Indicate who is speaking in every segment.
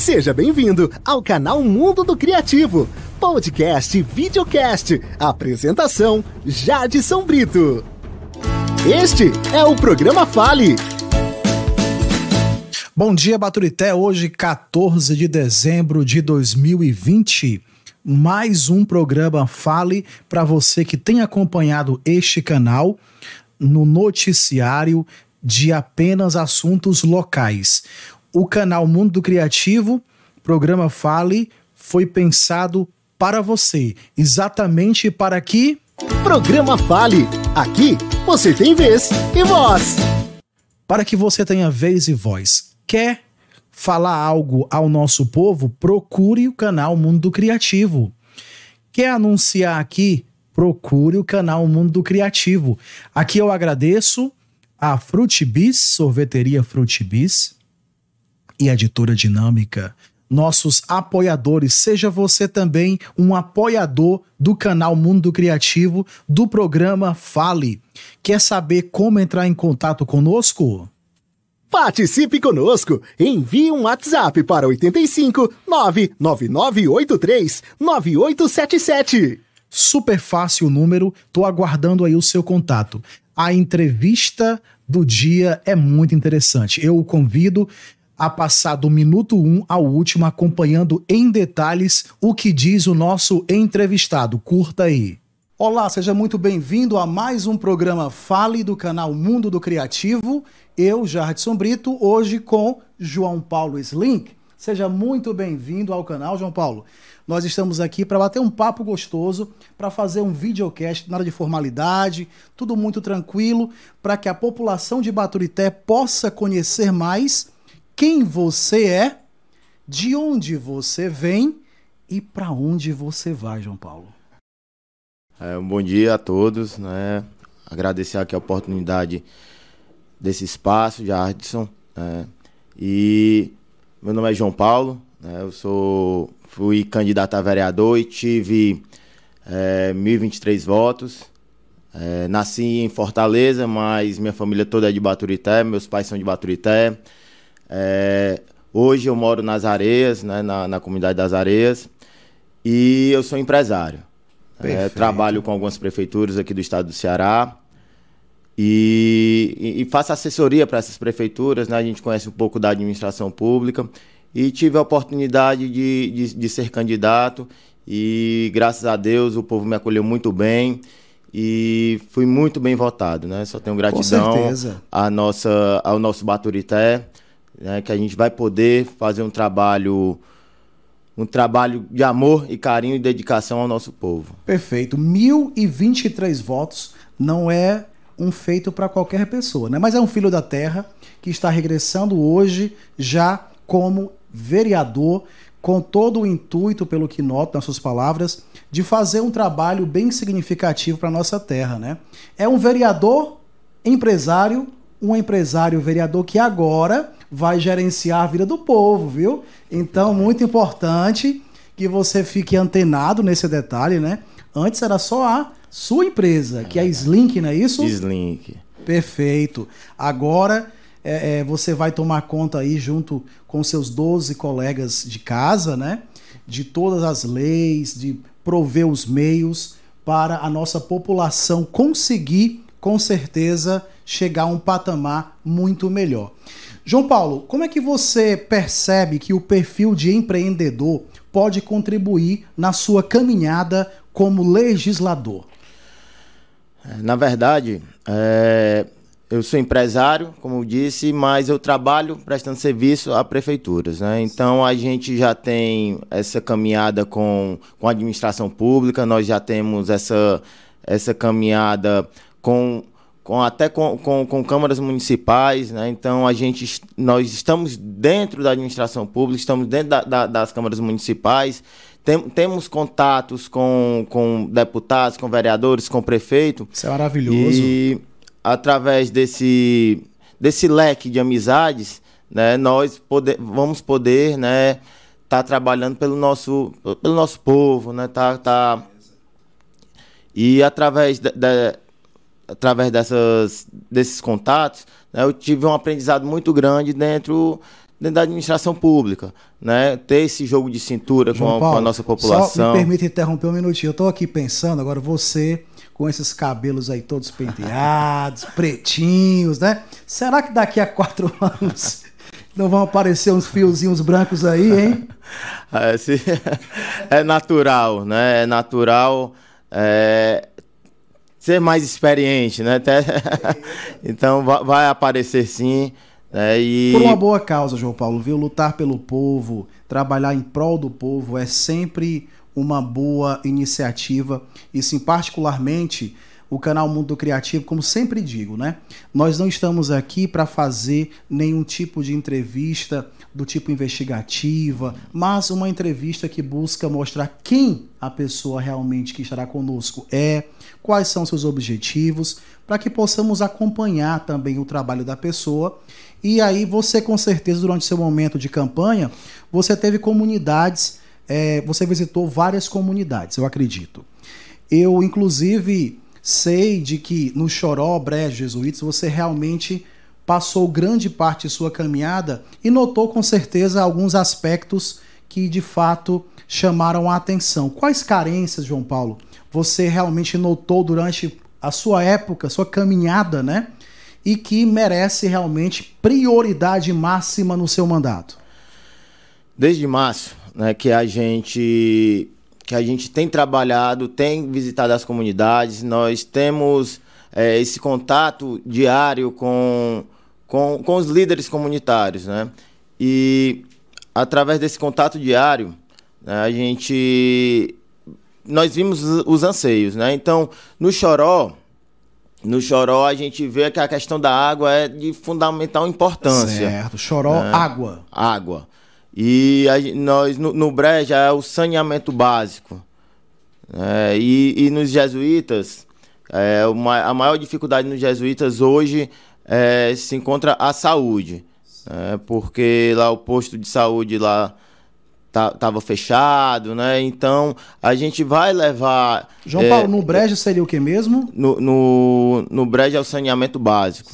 Speaker 1: Seja bem-vindo ao canal Mundo do Criativo, podcast e videocast. Apresentação: Jadson Brito. Este é o programa Fale.
Speaker 2: Bom dia, Baturité. Hoje, 14 de dezembro de 2020. Mais um programa Fale para você que tem acompanhado este canal no noticiário de apenas assuntos locais. O canal Mundo do Criativo, programa Fale, foi pensado para você, exatamente para que.
Speaker 1: Programa Fale. Aqui você tem vez e voz.
Speaker 2: Para que você tenha vez e voz. Quer falar algo ao nosso povo? Procure o canal Mundo do Criativo. Quer anunciar aqui? Procure o canal Mundo do Criativo. Aqui eu agradeço a Frutibis, sorveteria Frutibis, e Editora Dinâmica, nossos apoiadores. Seja você também um apoiador do canal Mundo Criativo, do programa Fale. Quer saber como entrar em contato conosco?
Speaker 1: Participe conosco. Envie um WhatsApp para 85 99983 9877.
Speaker 2: Super fácil o número, tô aguardando aí o seu contato. A entrevista do dia é muito interessante. Eu o convido a passar do minuto 1 um ao último, acompanhando em detalhes o que diz o nosso entrevistado. Curta aí. Olá, seja muito bem-vindo a mais um programa Fale do canal Mundo do Criativo. Eu, Jardson Brito, hoje com João Paulo Slink. Seja muito bem-vindo ao canal, João Paulo. Nós estamos aqui para bater um papo gostoso, para fazer um videocast, nada de formalidade, tudo muito tranquilo, para que a população de Baturité possa conhecer mais quem você é, de onde você vem e para onde você vai, João Paulo.
Speaker 3: É, um bom dia a todos, né? Agradecer aqui a oportunidade desse espaço de Ardson, né? E meu nome é João Paulo, né? Eu sou fui candidato a vereador e tive é, 1.023 votos. É, nasci em Fortaleza, mas minha família toda é de Baturité, meus pais são de Baturité. É, hoje eu moro nas Areias, né, na, na, comunidade das Areias, e eu sou empresário. É, trabalho com algumas prefeituras aqui do estado do Ceará e, e, e faço assessoria para essas prefeituras. Né, a gente conhece um pouco da administração pública e tive a oportunidade de, de, de ser candidato e graças a Deus o povo me acolheu muito bem e fui muito bem votado, né? Só tenho gratidão à nossa, ao nosso Baturité né, que a gente vai poder fazer um trabalho um trabalho de amor e carinho e dedicação ao nosso povo.
Speaker 2: Perfeito. 1023 votos não é um feito para qualquer pessoa, né? Mas é um filho da terra que está regressando hoje já como vereador com todo o intuito, pelo que noto nas suas palavras, de fazer um trabalho bem significativo para nossa terra, né? É um vereador empresário, um empresário vereador que agora vai gerenciar a vida do povo, viu? Então, muito importante que você fique antenado nesse detalhe, né? Antes era só a sua empresa, que é a Slink, não é isso?
Speaker 3: Slink.
Speaker 2: Perfeito. Agora é, é, você vai tomar conta aí, junto com seus 12 colegas de casa, né? De todas as leis, de prover os meios para a nossa população conseguir, com certeza, chegar a um patamar muito melhor. João Paulo, como é que você percebe que o perfil de empreendedor pode contribuir na sua caminhada como legislador?
Speaker 3: É, na verdade, é, eu sou empresário, como eu disse, mas eu trabalho prestando serviço a prefeituras. Né? Então a gente já tem essa caminhada com, com a administração pública, nós já temos essa, essa caminhada com com, até com, com, com, câmaras municipais, né? Então a gente, nós estamos dentro da administração pública, estamos dentro da, da, das câmaras municipais, tem, temos contatos com, com deputados, com vereadores, com prefeito.
Speaker 2: Isso é maravilhoso.
Speaker 3: E através desse, desse leque de amizades, né, nós poder, vamos poder, né, tá trabalhando pelo nosso, pelo nosso povo, né, tá, tá e através de, de através dessas, desses contatos, né, eu tive um aprendizado muito grande dentro dentro da administração pública, né? Ter esse jogo de cintura com, Paulo, com, a nossa população.
Speaker 2: Só me permite interromper um minutinho. Eu estou aqui pensando agora você com esses cabelos aí todos penteados, pretinhos, né? Será que daqui a quatro anos não vão aparecer uns fiozinhos brancos aí, hein?
Speaker 3: É, se, é natural, né? É natural é, ser mais experiente, né? Até, então vai aparecer sim. É, e...
Speaker 2: Por uma boa causa, João Paulo, viu? Lutar pelo povo, trabalhar em prol do povo é sempre uma boa iniciativa e sim, particularmente o canal Mundo Criativo, como sempre digo, né? Nós não estamos aqui para fazer nenhum tipo de entrevista do tipo investigativa, mas uma entrevista que busca mostrar quem a pessoa realmente que estará conosco é, quais são seus objetivos, para que possamos acompanhar também o trabalho da pessoa e aí você, com certeza, durante seu momento de campanha, você teve comunidades, é, você visitou várias comunidades, eu acredito. Eu, inclusive, sei de que no Choró, Brejo, Jesuítas, você realmente passou grande parte de sua caminhada e notou com certeza alguns aspectos que de fato chamaram a atenção. Quais carências, João Paulo, você realmente notou durante a sua época, sua caminhada, né? e que merece realmente prioridade máxima no seu mandato?
Speaker 3: Desde março, né, que a gente que a gente tem trabalhado, tem visitado as comunidades, nós temos é, esse contato diário com, com, com os líderes comunitários, né? E através desse contato diário, né, a gente nós vimos os anseios, né? Então, no Choró, no Choró a gente vê que a questão da água é de fundamental importância.
Speaker 2: Certo, Choró, é, água.
Speaker 3: Água. E a, nós, no, no Breja, é o saneamento básico. É, e, e nos jesuítas, é, uma, a maior dificuldade nos jesuítas hoje é, se encontra a saúde. É, porque lá o posto de saúde lá tá, tava fechado, né? Então a gente vai levar.
Speaker 2: João Paulo, é, no brejo seria o que mesmo?
Speaker 3: No, no, no brejo é o saneamento básico.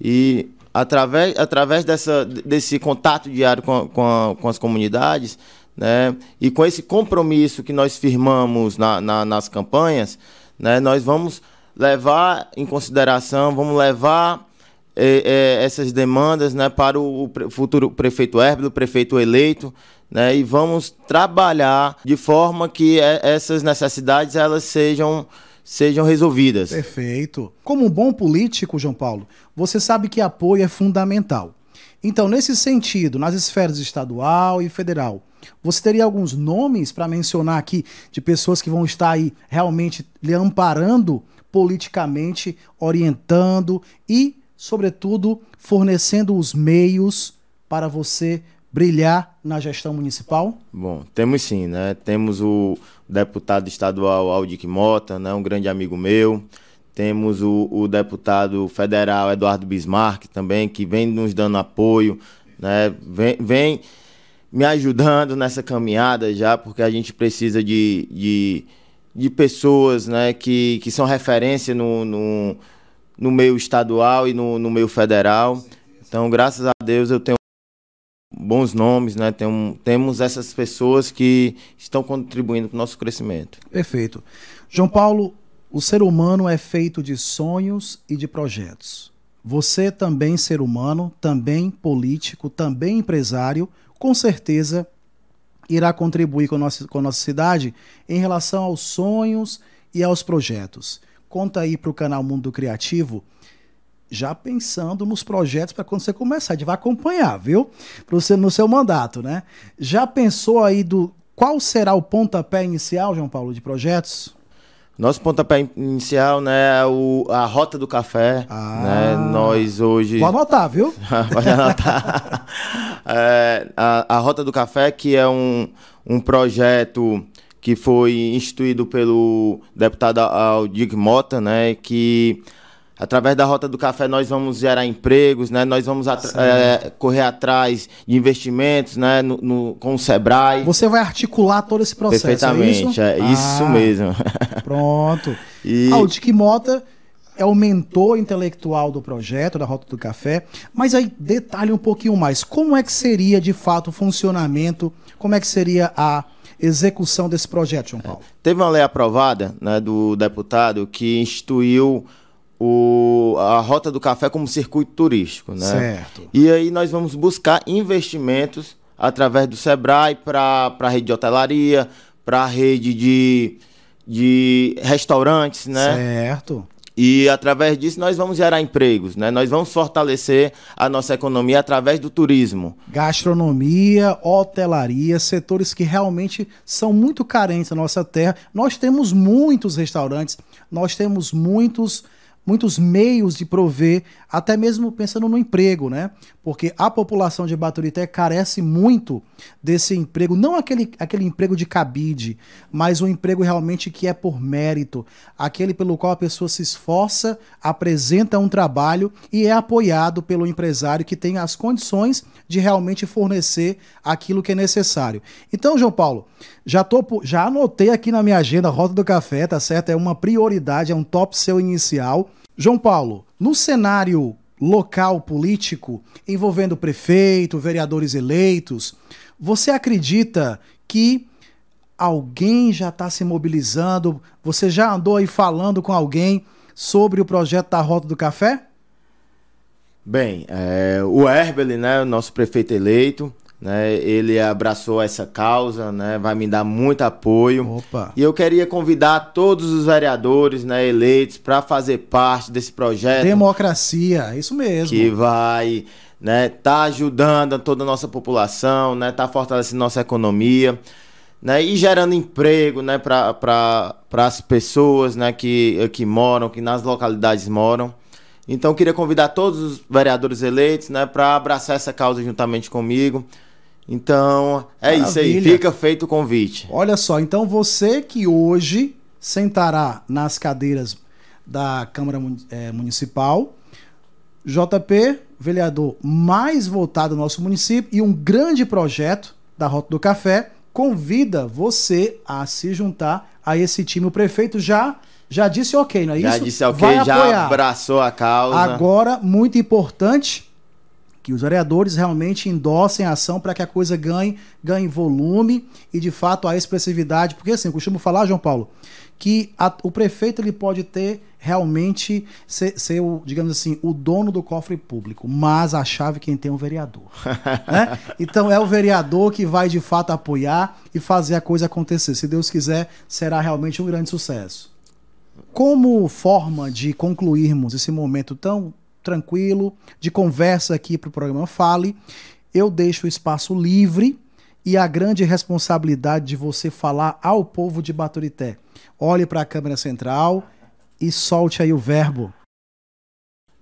Speaker 3: E através, através dessa, desse contato diário com, com, a, com as comunidades, né? E com esse compromisso que nós firmamos na, na, nas campanhas, né? Nós vamos levar em consideração, vamos levar é, é, essas demandas né, para o, o futuro prefeito Herbert, o prefeito eleito, né, e vamos trabalhar de forma que é, essas necessidades elas sejam sejam resolvidas.
Speaker 2: Perfeito. Como um bom político, João Paulo, você sabe que apoio é fundamental. Então, nesse sentido, nas esferas estadual e federal, você teria alguns nomes para mencionar aqui de pessoas que vão estar aí realmente lhe amparando politicamente, orientando e sobretudo fornecendo os meios para você brilhar na gestão municipal?
Speaker 3: Bom, temos sim, né? Temos o deputado estadual Aldic Mota, né? um grande amigo meu. Temos o, o deputado federal Eduardo Bismarck também, que vem nos dando apoio, né? vem, vem me ajudando nessa caminhada já, porque a gente precisa de, de, de pessoas né? que, que são referência no, no no meio estadual e no, no meio federal. Então, graças a Deus, eu tenho bons nomes, né? Tem temos essas pessoas que estão contribuindo para o nosso crescimento.
Speaker 2: Perfeito. João Paulo, o ser humano é feito de sonhos e de projetos. Você também ser humano, também político, também empresário, com certeza irá contribuir com a nossa, com a nossa cidade em relação aos sonhos e aos projetos conta aí para o canal Mundo Criativo, já pensando nos projetos para quando você começar. A gente vai acompanhar, viu? Para você no seu mandato, né? Já pensou aí do qual será o pontapé inicial, João Paulo, de projetos?
Speaker 3: Nosso pontapé inicial, né, é o, a Rota do Café, ah, né, nós hoje...
Speaker 2: Vou anotar, viu?
Speaker 3: Pode anotar. é, a, a Rota do Café, que é um, um projeto que foi instituído pelo deputado Aldir Mota, né, que através da Rota do Café nós vamos gerar empregos, né, nós vamos é, correr atrás de investimentos, né, no, no, com o Sebrae.
Speaker 2: Você vai articular todo esse processo,
Speaker 3: Perfeitamente,
Speaker 2: é
Speaker 3: isso, é isso ah, mesmo.
Speaker 2: Pronto. E... Aldir Mota é o mentor intelectual do projeto da Rota do Café. Mas aí detalhe um pouquinho mais. Como é que seria de fato o funcionamento? Como é que seria a execução desse projeto, João Paulo?
Speaker 3: É, teve uma lei aprovada né, do deputado que instituiu o, a Rota do Café como circuito turístico. Né?
Speaker 2: Certo.
Speaker 3: E aí nós vamos buscar investimentos através do Sebrae para a rede de hotelaria, para a rede de, de restaurantes, né?
Speaker 2: Certo.
Speaker 3: E através disso nós vamos gerar empregos, né? Nós vamos fortalecer a nossa economia através do turismo.
Speaker 2: Gastronomia, hotelaria, setores que realmente são muito carentes na nossa terra. Nós temos muitos restaurantes, nós temos muitos muitos meios de prover, até mesmo pensando no emprego, né? Porque a população de Baturité carece muito desse emprego, não aquele, aquele emprego de cabide, mas um emprego realmente que é por mérito, aquele pelo qual a pessoa se esforça, apresenta um trabalho e é apoiado pelo empresário que tem as condições de realmente fornecer aquilo que é necessário. Então, João Paulo, já, tô, já anotei aqui na minha agenda, Rota do Café, tá certo? É uma prioridade, é um top seu inicial. João Paulo, no cenário local político envolvendo prefeito, vereadores eleitos, você acredita que alguém já está se mobilizando? Você já andou aí falando com alguém sobre o projeto da Rota do Café?
Speaker 3: Bem, é, o Herbeli, né, nosso prefeito eleito, né? Ele abraçou essa causa, né? Vai me dar muito apoio.
Speaker 2: Opa.
Speaker 3: E eu queria convidar todos os vereadores, né, eleitos para fazer parte desse projeto.
Speaker 2: Democracia, isso mesmo.
Speaker 3: Que vai, né, tá ajudando toda a nossa população, né, tá fortalecendo nossa economia, né, e gerando emprego, né, para as pessoas, né, que que moram, que nas localidades moram. Então, queria convidar todos os vereadores eleitos, né, para abraçar essa causa juntamente comigo. Então, é Maravilha. isso aí. Fica feito o convite.
Speaker 2: Olha só, então você que hoje sentará nas cadeiras da Câmara é, Municipal, JP, vereador mais votado do nosso município e um grande projeto da Rota do Café, convida você a se juntar a esse time. O prefeito já já disse ok, não é
Speaker 3: já
Speaker 2: isso?
Speaker 3: Já disse ok, Vai já apoiar. abraçou a causa.
Speaker 2: Agora, muito importante, que os vereadores realmente endossem a ação para que a coisa ganhe, ganhe volume e de fato a expressividade, porque assim, eu costumo falar, João Paulo, que a, o prefeito ele pode ter realmente ser, ser, o, digamos assim, o dono do cofre público, mas a chave quem tem é o vereador. né? Então é o vereador que vai de fato apoiar e fazer a coisa acontecer. Se Deus quiser, será realmente um grande sucesso. Como forma de concluirmos esse momento tão tranquilo, de conversa aqui para o programa Fale. Eu deixo o espaço livre e a grande responsabilidade de você falar ao povo de Baturité. Olhe para a câmera central e solte aí o verbo.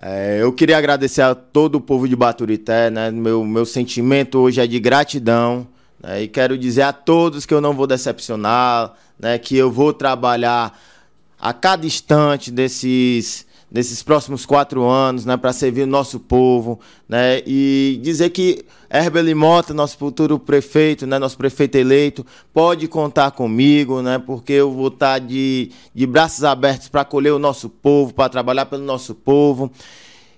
Speaker 3: É, eu queria agradecer a todo o povo de Baturité, né? Meu, meu sentimento hoje é de gratidão. Né? E quero dizer a todos que eu não vou decepcionar, né? que eu vou trabalhar a cada instante desses nesses próximos quatro anos, né, para servir o nosso povo, né, e dizer que Herbert Mota, nosso futuro prefeito, né, nosso prefeito eleito, pode contar comigo, né, porque eu vou estar de, de braços abertos para acolher o nosso povo, para trabalhar pelo nosso povo.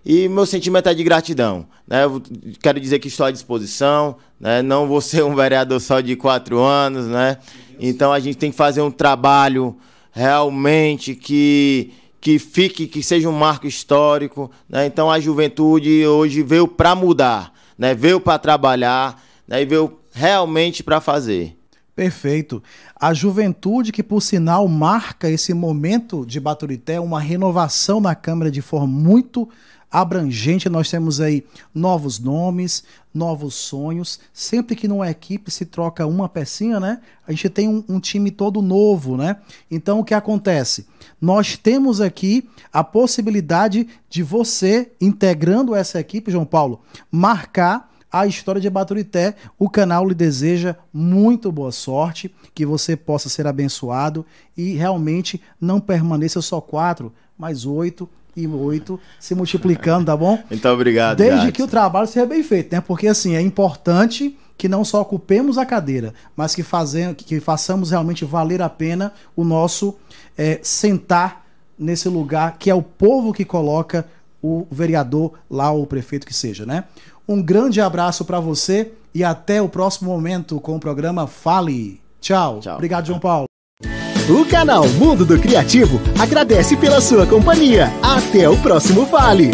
Speaker 3: E meu sentimento é de gratidão. Né? Eu quero dizer que estou à disposição. Né? Não vou ser um vereador só de quatro anos. Né? Então a gente tem que fazer um trabalho realmente que que fique, que seja um marco histórico. Né? Então a juventude hoje veio para mudar, né? veio para trabalhar né? e veio realmente para fazer.
Speaker 2: Perfeito. A juventude que, por sinal, marca esse momento de Baturité, uma renovação na Câmara de forma muito abrangente. Nós temos aí novos nomes, novos sonhos. Sempre que numa equipe se troca uma pecinha, né? A gente tem um, um time todo novo, né? Então o que acontece? Nós temos aqui a possibilidade de você, integrando essa equipe, João Paulo, marcar a história de Baturité. O canal lhe deseja muito boa sorte, que você possa ser abençoado e realmente não permaneça só quatro, mas oito e muito se multiplicando, tá bom?
Speaker 3: Então, obrigado.
Speaker 2: Desde que o trabalho seja bem feito, né? Porque assim, é importante que não só ocupemos a cadeira, mas que, fazemos, que façamos realmente valer a pena o nosso é, sentar nesse lugar que é o povo que coloca o vereador lá ou o prefeito que seja, né? Um grande abraço para você e até o próximo momento com o programa Fale. Tchau. Tchau. Obrigado, João Paulo.
Speaker 1: O canal Mundo do Criativo agradece pela sua companhia. Até o próximo Vale!